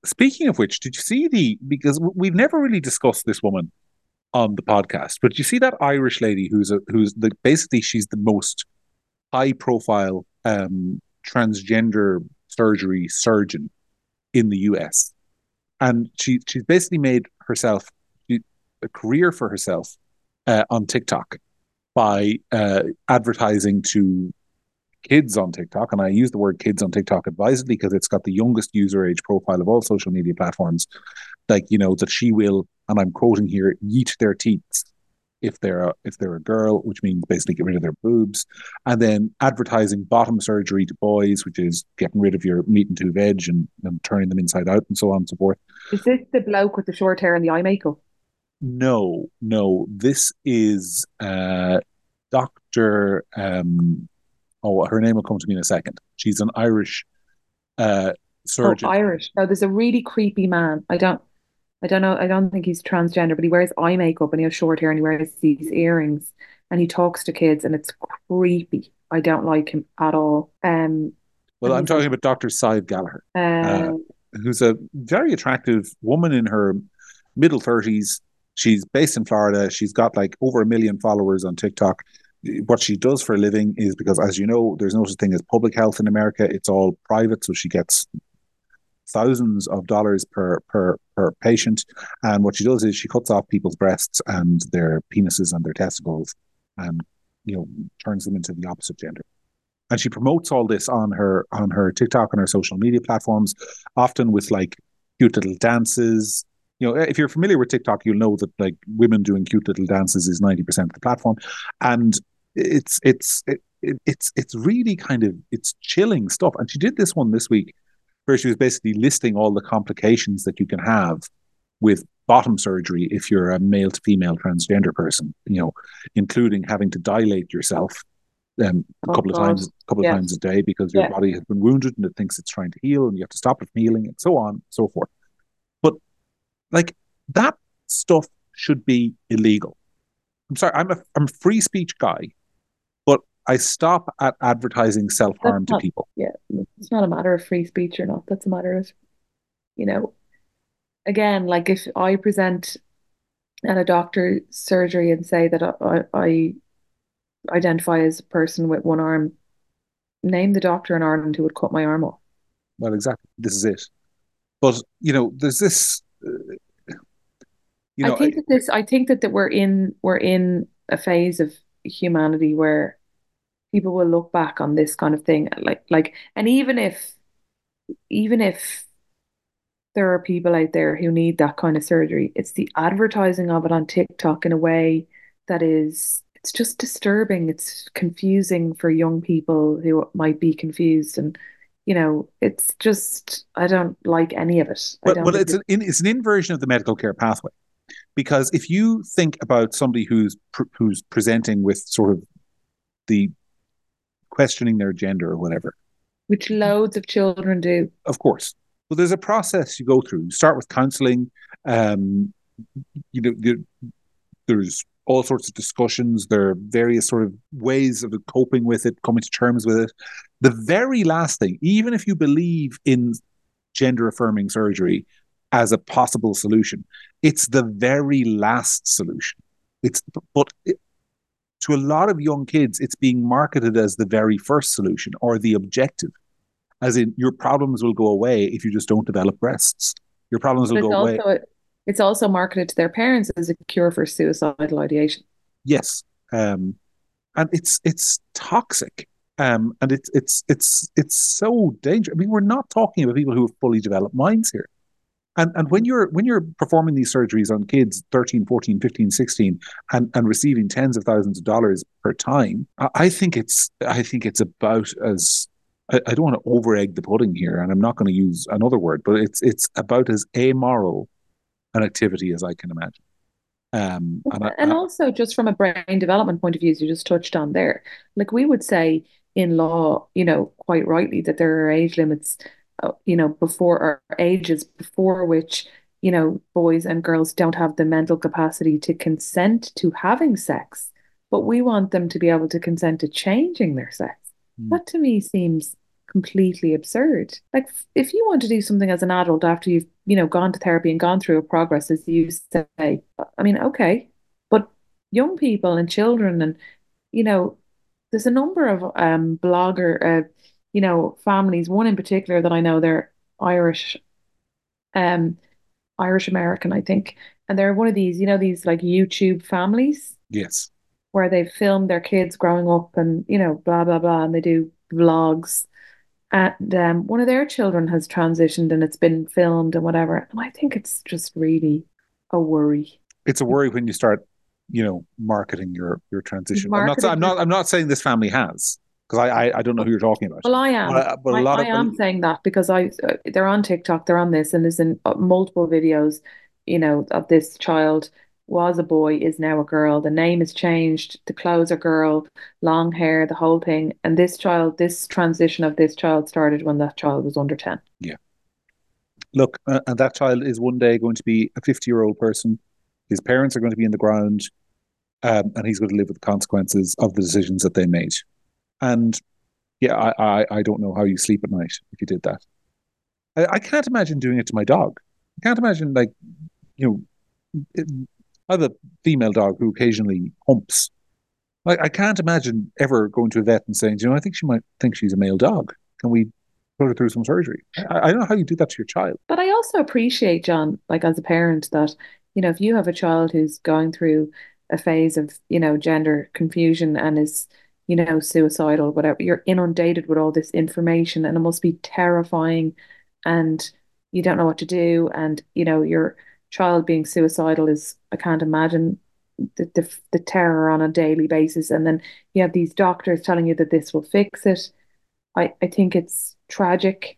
A: speaking of which did you see the because we've never really discussed this woman on the podcast but you see that irish lady who's a who's the basically she's the most high profile um, transgender surgery surgeon in the US. And she she's basically made herself a career for herself uh, on TikTok by uh, advertising to kids on TikTok. And I use the word kids on TikTok advisedly because it's got the youngest user age profile of all social media platforms. Like, you know, that she will, and I'm quoting here, yeet their teeth if they're a, if they're a girl, which means basically get rid of their boobs, and then advertising bottom surgery to boys, which is getting rid of your meat and two veg and, and turning them inside out and so on and so forth.
B: Is this the bloke with the short hair and the eye makeup?
A: No, no. This is uh, Doctor. Um, oh, her name will come to me in a second. She's an Irish uh, surgeon.
B: Oh, Irish. No, there's a really creepy man. I don't. I don't know. I don't think he's transgender, but he wears eye makeup and he has short hair and he wears these earrings and he talks to kids and it's creepy. I don't like him at all. Um,
A: well, I'm talking about Dr. Sidhbh Gallagher, uh,
B: uh,
A: who's a very attractive woman in her middle 30s. She's based in Florida. She's got like over a million followers on TikTok. What she does for a living is because, as you know, there's no such thing as public health in America. It's all private. So she gets thousands of dollars per per per patient. And what she does is she cuts off people's breasts and their penises and their testicles, and you know turns them into the opposite gender. And she promotes all this on her on her TikTok and her social media platforms, often with like cute little dances. You know, if you're familiar with TikTok, you'll know that like women doing cute little dances is ninety percent of the platform, and it's it's it, it's it's really kind of it's chilling stuff. And she did this one this week where she was basically listing all the complications that you can have with bottom surgery if you're a male to female transgender person, you know, including having to dilate yourself um, a oh, couple God. of times, a couple of times a day because your yeah. body has been wounded and it thinks it's trying to heal, and you have to stop it from healing, and so on, and so forth. But like that stuff should be illegal. I'm sorry, I'm a I'm a free speech guy, I stop at advertising self harm to people.
B: Yeah, it's not a matter of free speech or not. That's a matter of, you know, again, like if I present at a doctor surgery and say that I, I identify as a person with one arm, name the doctor in Ireland who would cut my arm off.
A: Well, exactly. This is it. But you know, there's this. Uh,
B: you know, I think I, that this. I think that that we're in we're in a phase of humanity where people will look back on this kind of thing like like and even if even if there are people out there who need that kind of surgery it's the advertising of it on TikTok in a way that is it's just disturbing it's confusing for young people who might be confused and you know it's just I don't like any of it.
A: Well, well it's an, it's an inversion of the medical care pathway because if you think about somebody who's who's presenting with sort of the questioning their gender or whatever.
B: Which loads of children do.
A: Of course. Well, there's a process you go through. You start with counseling. Um, you know, you, there's all sorts of discussions. There are various sort of ways of coping with it, coming to terms with it. The very last thing, even if you believe in gender affirming surgery as a possible solution, it's the very last solution. It's but it, to a lot of young kids, it's being marketed as the very first solution or the objective. As in, your problems will go away if you just don't develop breasts. Your problems will go away.
B: A, it's also marketed to their parents as a cure for suicidal ideation.
A: Yes, um, and it's it's toxic. Um, and it's it's it's it's so dangerous. I mean, we're not talking about people who have fully developed minds here. And and when you're when you're performing these surgeries on kids 13, 14, 15, 16 and, and receiving tens of thousands of dollars per time, I, think it's I think it's about as I, I don't want to over egg the pudding here, and I'm not going to use another word, but it's it's about as amoral an activity as I can imagine. Um,
B: and, I, and also just from a brain development point of view, as you just touched on there, like we would say in law, you know, quite rightly that there are age limits you know, before our ages before which, you know, boys and girls don't have the mental capacity to consent to having sex, but we want them to be able to consent to changing their sex. Mm. That to me seems completely absurd. Like if you want to do something as an adult after you've, you know, gone to therapy and gone through a progress, as you say, I mean, okay, but young people and children and, you know, there's a number of um blogger uh, you know, families. One in particular that I know, they're Irish, um, Irish American, I think, and they're one of these, you know, these like YouTube families.
A: Yes.
B: Where they film their kids growing up and you know, blah blah blah, and they do vlogs. And um, one of their children has transitioned and it's been filmed and whatever. And I think it's just really a worry.
A: It's a worry when you start, you know, marketing your your transition. Marketing I'm not. I'm not. I'm not saying this family has because I, I, I don't know who you're talking about.
B: Well, I am. But, uh, but a lot I, of I am saying that because I uh, they're on TikTok, they're on this, and there's in uh, multiple videos, you know, of this child was a boy is now a girl. The name is changed. The clothes are girl, long hair, the whole thing. And this child, this transition of this child started when that child was under ten.
A: Yeah. Look, uh, and that child is one day going to be a fifty-year-old person. His parents are going to be in the ground, um, and he's going to live with the consequences of the decisions that they made. And yeah, I, I, I don't know how you sleep at night if you did that. I, I can't imagine doing it to my dog. I can't imagine like, you know, it, a female dog who occasionally humps. Like I can't imagine ever going to a vet and saying, you know, I think she might think she's a male dog. Can we put her through some surgery? I, I don't know how you do that to your child.
B: But I also appreciate, John, like as a parent, that, you know, if you have a child who's going through a phase of, you know, gender confusion and is you know, suicidal, whatever. You're inundated with all this information and it must be terrifying and you don't know what to do. And, you know, your child being suicidal is, I can't imagine the, the, the terror on a daily basis. And then you have these doctors telling you that this will fix it. I, I think it's tragic.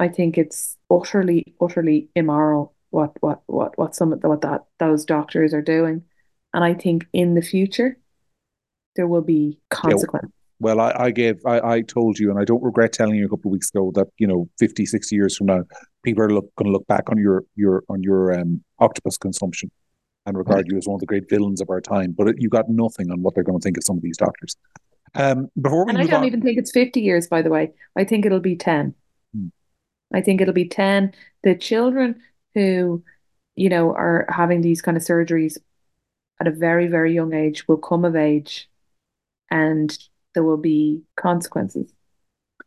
B: I think it's utterly, utterly immoral what what what what some of the, what that those doctors are doing. And I think in the future, there will be consequence. Yeah.
A: Well, I, I gave, I, I told you, and I don't regret telling you a couple of weeks ago that, you know, 50, 60 years from now, people are look, going to look back on your, your, on your um, octopus consumption and regard right. you as one of the great villains of our time. But it, you got nothing on what they're going to think of some of these doctors. Um, before we
B: and I don't on, even think it's 50 years, by the way. I think it'll be 10. Hmm. I think it'll be 10. The children who, you know, are having these kind of surgeries at a very, very young age will come of age and there will be consequences.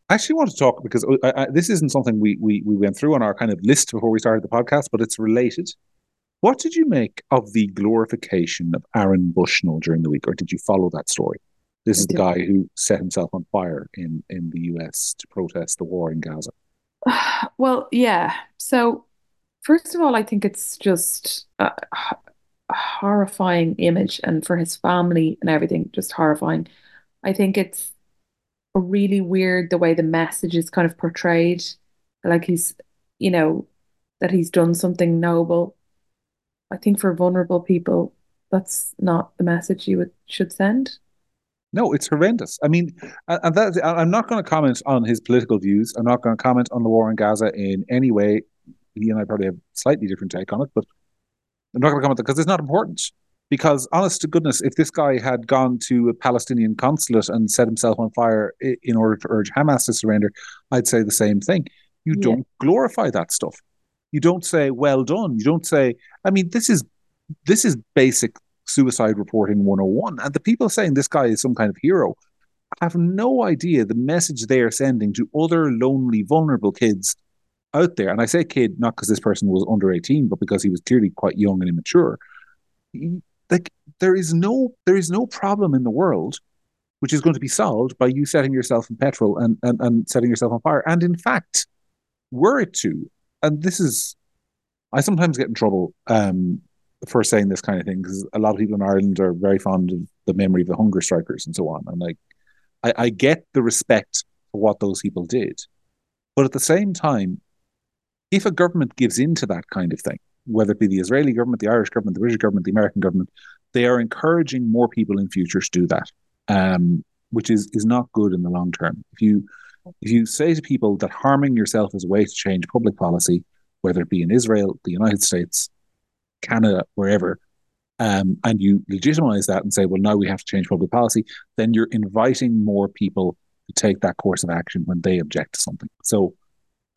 A: I actually want to talk because I, uh, I, this isn't something we, we we went through on our kind of list before we started the podcast, but it's related. What did you make of the glorification of Aaron Bushnell during the week, or did you follow that story? This is the guy who set himself on fire in in the U.S. to protest the war in Gaza.
B: Well, yeah. So, first of all, I think it's just uh, horrifying image and for his family and everything, just horrifying. I think it's really weird the way the message is kind of portrayed. Like he's, you know, that he's done something noble. I think for vulnerable people, that's not the message you would should send.
A: No, it's horrendous. I mean, and that I'm not going to comment on his political views. I'm not going to comment on the war in Gaza in any way. He and I probably have slightly different take on it, but I'm not going to comment on that because it's not important. Because honest to goodness, if this guy had gone to a Palestinian consulate and set himself on fire in order to urge Hamas to surrender, I'd say the same thing. You yeah. don't glorify that stuff. You don't say well done. You don't say. I mean, this is this is basic suicide reporting 101. And the people saying this guy is some kind of hero have no idea the message they are sending to other lonely, vulnerable kids out there, and I say kid not because this person was under 18, but because he was clearly quite young and immature. Like there is no there is no problem in the world which is going to be solved by you setting yourself in petrol and, and, and setting yourself on fire. And in fact, were it to, and this is, I sometimes get in trouble um, for saying this kind of thing because a lot of people in Ireland are very fond of the memory of the hunger strikers and so on. And like, I, I get the respect for what those people did. But at the same time, if a government gives in to that kind of thing, whether it be the Israeli government, the Irish government, the British government, the American government, they are encouraging more people in future to do that um, which is is not good in the long term. If you if you say to people that harming yourself is a way to change public policy, whether it be in Israel, the United States, Canada, wherever, um, and you legitimize that and say, well, now we have to change public policy, then you're inviting more people to take that course of action when they object to something. So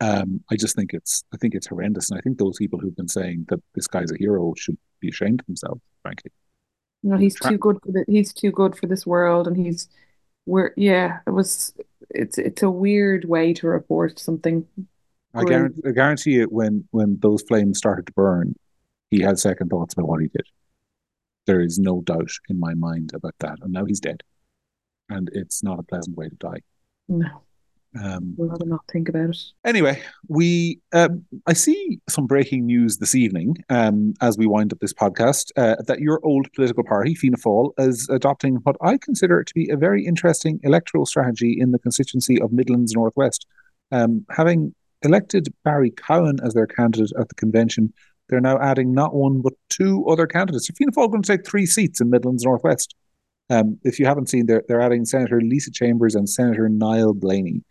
A: um, I just think it's I think it's horrendous, and I think those people who've been saying that this guy's a hero should be ashamed of themselves, frankly.
B: You know, he's too good for the, he's too good for this world, and he's we're yeah. It was it's it's a weird way to report something.
A: I guarantee, I guarantee you, when when those flames started to burn, he had second thoughts about what he did. There is no doubt in my mind about that, and now he's dead, and it's not a pleasant way to die.
B: No. Um, rather not think about it.
A: Anyway, we um, I see some breaking news this evening um, as we wind up this podcast uh, that your old political party, Fianna Fáil, is adopting what I consider to be a very interesting electoral strategy in the constituency of Midlands Northwest. Um, having elected Barry Cowen as their candidate at the convention, they're now adding not one but two other candidates. So Fianna Fáil going to take three seats in Midlands Northwest. Um, if you haven't seen, they're, they're adding Senator Lisa Chambers and Senator Niall Blaney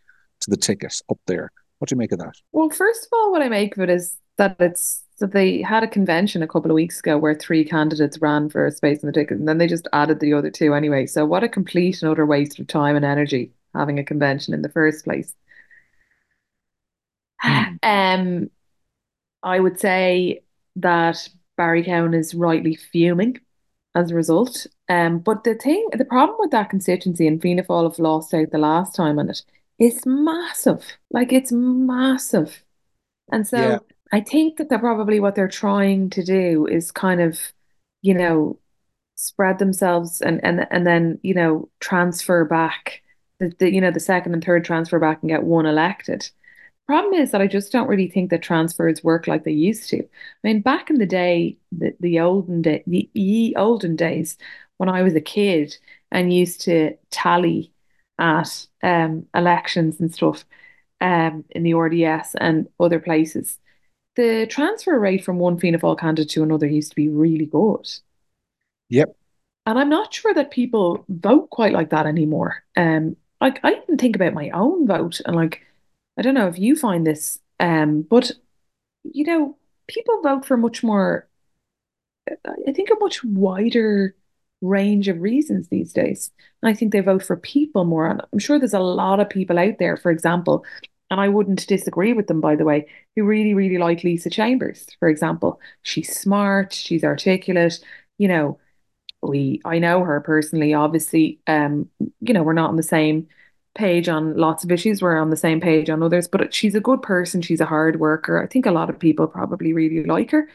A: to the ticket up there. What do you make of that?
B: Well, first of all, what I make of it is that it's that they had a convention a couple of weeks ago where three candidates ran for a space in the ticket, and then they just added the other two anyway. So what a complete and utter waste of time and energy having a convention in the first place. Mm. Um, I would say that Barry Cowen is rightly fuming as a result. Um, but the thing, the problem with that constituency, and Fianna Fáil have lost out the last time on it, it's massive. Like it's massive. And so yeah. I think that they're probably what they're trying to do is kind of, you know, spread themselves and and and then, you know, transfer back the, the you know, the second and third transfer back and get one elected. Problem is that I just don't really think that transfers work like they used to. I mean, back in the day, the, the olden day, the ye olden days, when I was a kid and used to tally at um, elections and stuff um, in the RDS and other places, the transfer rate from one Fianna Fáil candidate to another used to be really good.
A: Yep.
B: And I'm not sure that people vote quite like that anymore. Um, like I even think about my own vote, and like I don't know if you find this, um, but you know, people vote for much more. I think a much wider range of reasons these days. And I think they vote for people more. And I'm sure there's a lot of people out there, for example, and I wouldn't disagree with them, by the way, who really, really like Lisa Chambers, for example. She's smart, she's articulate, you know. We I know her personally, obviously. Um, you know, we're not on the same page on lots of issues. We're on the same page on others, but she's a good person. She's a hard worker. I think a lot of people probably really like her.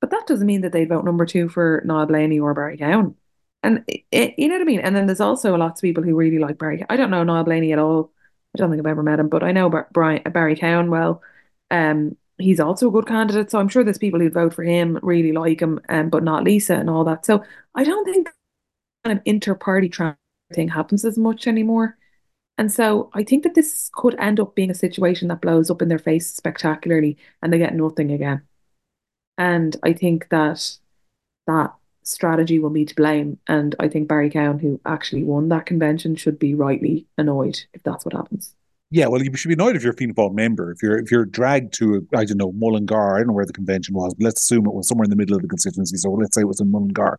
B: But that doesn't mean that they vote number two for Niall Blaney or Barry Cowen. And it, you know what I mean? And then there's also lots of people who really like Barry. I don't know Niall Blaney at all. I don't think I've ever met him, but I know Brian, Barry Cowen well. Um, he's also a good candidate, so I'm sure there's people who'd vote for him, really like him, um, but not Lisa and all that. So I don't think kind of inter-party thing happens as much anymore. And so I think that this could end up being a situation that blows up in their face spectacularly and they get nothing again. And I think that that strategy will be to blame. And I think Barry Cowen, who actually won that convention, should be rightly annoyed if that's what happens.
A: Yeah, well, you should be annoyed if you're a Fianna Fáil member. If you're if you're dragged to, I don't know, Mullingar, I don't know where the convention was, but let's assume it was somewhere in the middle of the constituency. So let's say it was in Mullingar,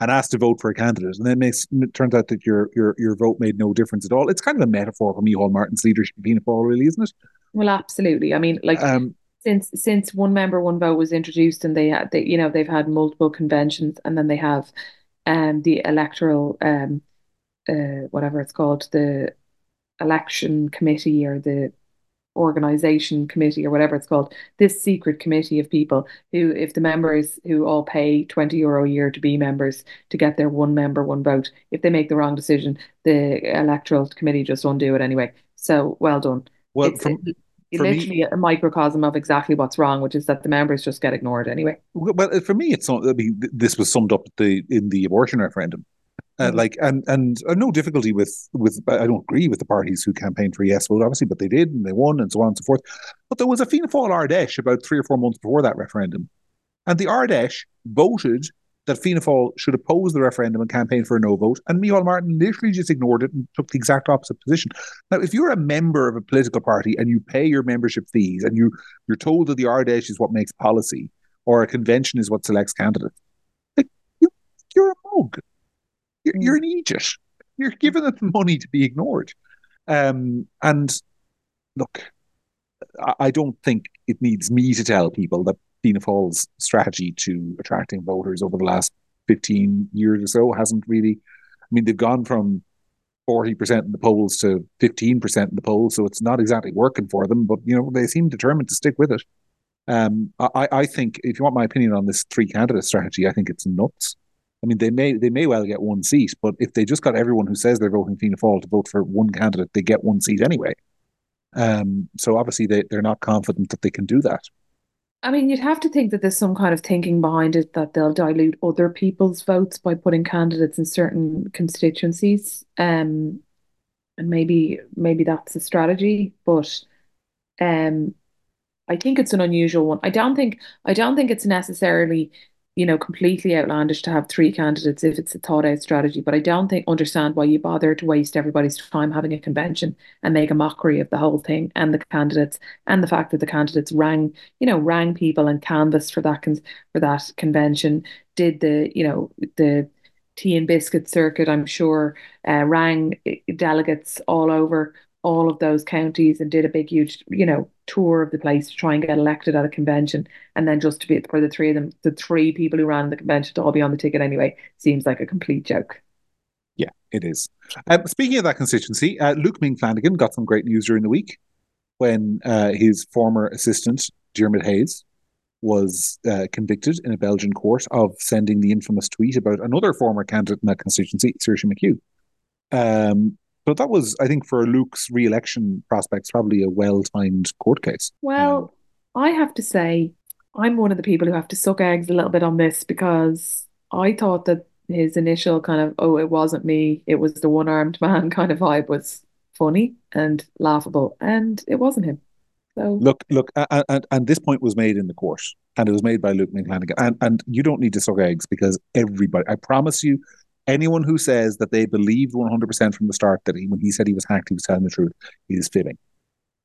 A: and asked to vote for a candidate, and then it, makes, it turns out that your your your vote made no difference at all. It's kind of a metaphor for Micheál Martin's leadership in Fianna Fáil, really, isn't it?
B: Well, absolutely. I mean, like um, since since one member one vote was introduced and they had they, you know they've had multiple conventions and then they have um the electoral um uh whatever it's called the election committee or the organization committee or whatever it's called, this secret committee of people who, if the members who all pay 20 euro a year to be members to get their one member, one vote, if they make the wrong decision, the electoral committee just undo it anyway. So well done.
A: Well, it's, from,
B: it, literally me, a microcosm of exactly what's wrong, which is that the members just get ignored anyway.
A: Well, for me, it's not. I mean, this was summed up the in the abortion referendum. Uh, mm. like and and uh, no difficulty with with I don't agree with the parties who campaigned for yes vote obviously, but they did and they won and so on and so forth. But there was a Fianna Fáil Ard Fheis about three or four months before that referendum, and the Ard Fheis voted that Fianna Fáil should oppose the referendum and campaign for a no vote, and Micheál Martin literally just ignored it and took the exact opposite position. Now, if you're a member of a political party and you pay your membership fees and you you're told that the Ard Fheis is what makes policy or a convention is what selects candidates, like, you, you're a mug you're, you're an idiot. You're giving them money to be ignored. Um, and look, I don't think it needs me to tell people that Fianna Fáil's strategy to attracting voters over the last 15 years or so hasn't really, I mean, they've gone from 40% in the polls to 15% in the polls, so it's not exactly working for them, but, you know, they seem determined to stick with it. Um, I, I think, if you want my opinion on this three candidate strategy, I think it's nuts. I mean, they may they may well get one seat, but if they just got everyone who says they're voting Fianna Fáil to vote for one candidate, they get one seat anyway. Um, so obviously they, they're not confident that they can do that.
B: I mean, you'd have to think that there's some kind of thinking behind it that they'll dilute other people's votes by putting candidates in certain constituencies. Um, and maybe maybe that's a strategy, but um, I think it's an unusual one. I don't think I don't think it's necessarily you know, completely outlandish to have three candidates if it's a thought out strategy. But I don't think understand why you bother to waste everybody's time having a convention and make a mockery of the whole thing and the candidates and the fact that the candidates rang, you know, rang people and canvassed for that con- for that convention, did the, you know, the tea and biscuit circuit, I'm sure, uh, rang delegates all over all of those counties and did a big, huge, you know, tour of the place to try and get elected at a convention. And then just to be for the three of them, the three people who ran the convention to all be on the ticket anyway, seems like a complete joke.
A: Yeah, it is. Um, speaking of that constituency, uh, Luke Ming Flanagan got some great news during the week when uh, his former assistant, Diarmuid Hayes, was uh, convicted in a Belgian court of sending the infamous tweet about another former candidate in that constituency, Saoirse McHugh. Um, so that was, I think, for Luke's re-election prospects, probably a well-timed court case.
B: Well, um, I have to say, I'm one of the people who have to suck eggs a little bit on this because I thought that his initial kind of, oh, it wasn't me, it was the one-armed man kind of vibe was funny and laughable, and it wasn't him. So
A: look, look, and, and this point was made in the court, and it was made by Luke Ming Flanagan, and and you don't need to suck eggs because everybody, I promise you, anyone who says that they believed 100% from the start that he, when he said he was hacked, he was telling the truth, he is fibbing.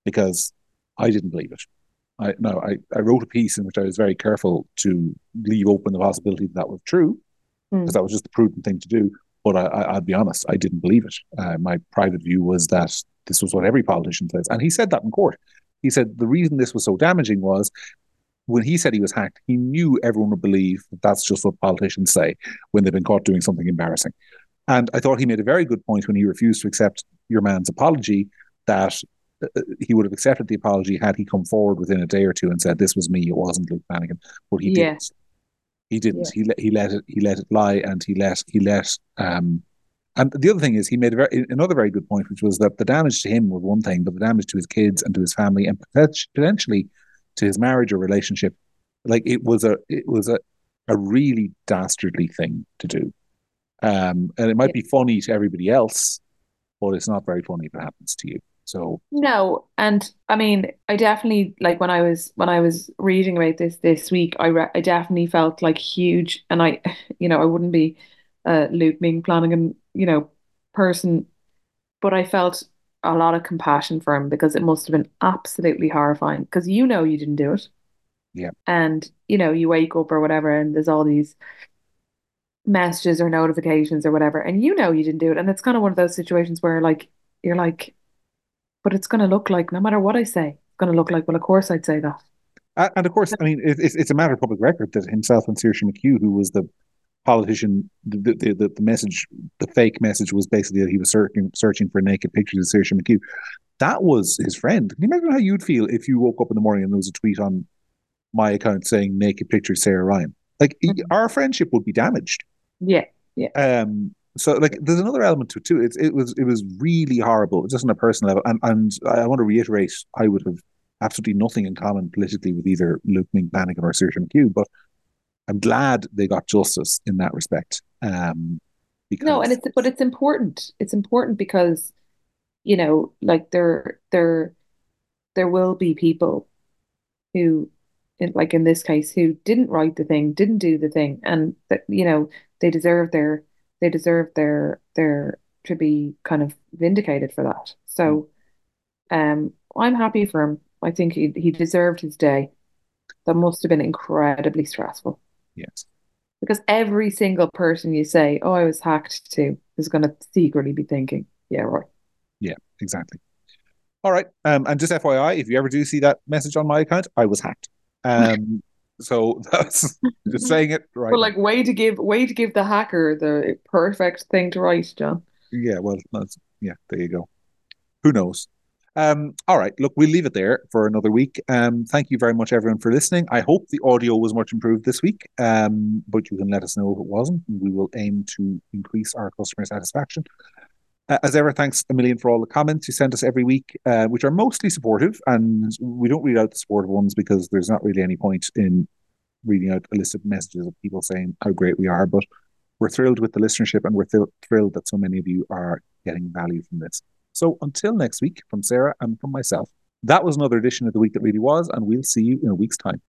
A: Because I didn't believe it. I no, I, I wrote a piece in which I was very careful to leave open the possibility that that was true, because mm. that was just the prudent thing to do. But I, I, will be honest, I didn't believe it. Uh, my private view was that this was what every politician says, and he said that in court. He said the reason this was so damaging was when he said he was hacked, he knew everyone would believe that that's just what politicians say when they've been caught doing something embarrassing. And I thought he made a very good point when he refused to accept your man's apology that uh, uh, he would have accepted the apology had he come forward within a day or two and said this was me, it wasn't Luke Flanagan. But he yeah. didn't. He didn't. Yeah. He let he let it he let it lie, and he let he let um. And the other thing is, he made a very, another very good point, which was that the damage to him was one thing, but the damage to his kids and to his family, and potentially to his marriage or relationship. Like it was a it was a, a really dastardly thing to do. Um, and it might be funny to everybody else, but it's not very funny if it happens to you. So
B: no, and I mean, I definitely like when I was when I was reading about this this week, I re- I definitely felt like huge, and I, you know, I wouldn't be a Luke Ming Flanagan, you know, person, but I felt a lot of compassion for him because it must have been absolutely horrifying because you know you didn't do it.
A: Yeah.
B: And, you know, you wake up or whatever and there's all these messages or notifications or whatever, and you know you didn't do it. And it's kind of one of those situations where like you're like, but it's gonna look like no matter what I say, it's gonna look like, well, of course I'd say that.
A: And of course, I mean, it's it's a matter of public record that himself and Saoirse McHugh, who was the politician, the, the, the, message, the fake message was basically that he was searching searching for naked pictures of Saoirse McHugh. That was his friend. Can you imagine how you'd feel if you woke up in the morning and there was a tweet on my account saying naked pictures Sarah Ryan? Like mm-hmm. our friendship would be damaged.
B: Yeah, yeah.
A: Um. So like, there's another element to it too. It it was it was really horrible, just on a personal level. And and I want to reiterate, I would have absolutely nothing in common politically with either Luke Ming Flanagan or Saoirse McHugh, but I'm glad they got justice in that respect. Um,
B: because no, and it's but it's important. It's important because you know, like there there there will be people who, in, like in this case, who didn't write the thing, didn't do the thing, and that you know they deserve their they deserve their their to be kind of vindicated for that. So, um, I'm happy for him. I think he he deserved his day. That must have been incredibly stressful.
A: Yes.
B: Because every single person you say, "Oh, I was hacked to," is going to secretly be thinking, "Yeah, right."
A: Yeah, exactly. All right. Um, and just FYI, if you ever do see that message on my account, I was hacked. Um, so that's just saying it right.
B: But like, way to give way to give the hacker the perfect thing to write, John.
A: Yeah. Well, that's yeah. There you go. Who knows? Um, all right, look, we'll leave it there for another week. Um, thank you very much, everyone, for listening. I hope the audio was much improved this week, um, but you can let us know if it wasn't. We will aim to increase our customer satisfaction. Uh, as ever, thanks a million for all the comments you send us every week, uh, which are mostly supportive. And we don't read out the supportive ones because there's not really any point in reading out a list of messages of people saying how great we are. But we're thrilled with the listenership and we're th- thrilled that so many of you are getting value from this. So until next week, from Sarah and from myself, that was another edition of The Week That Really Was, and we'll see you in a week's time.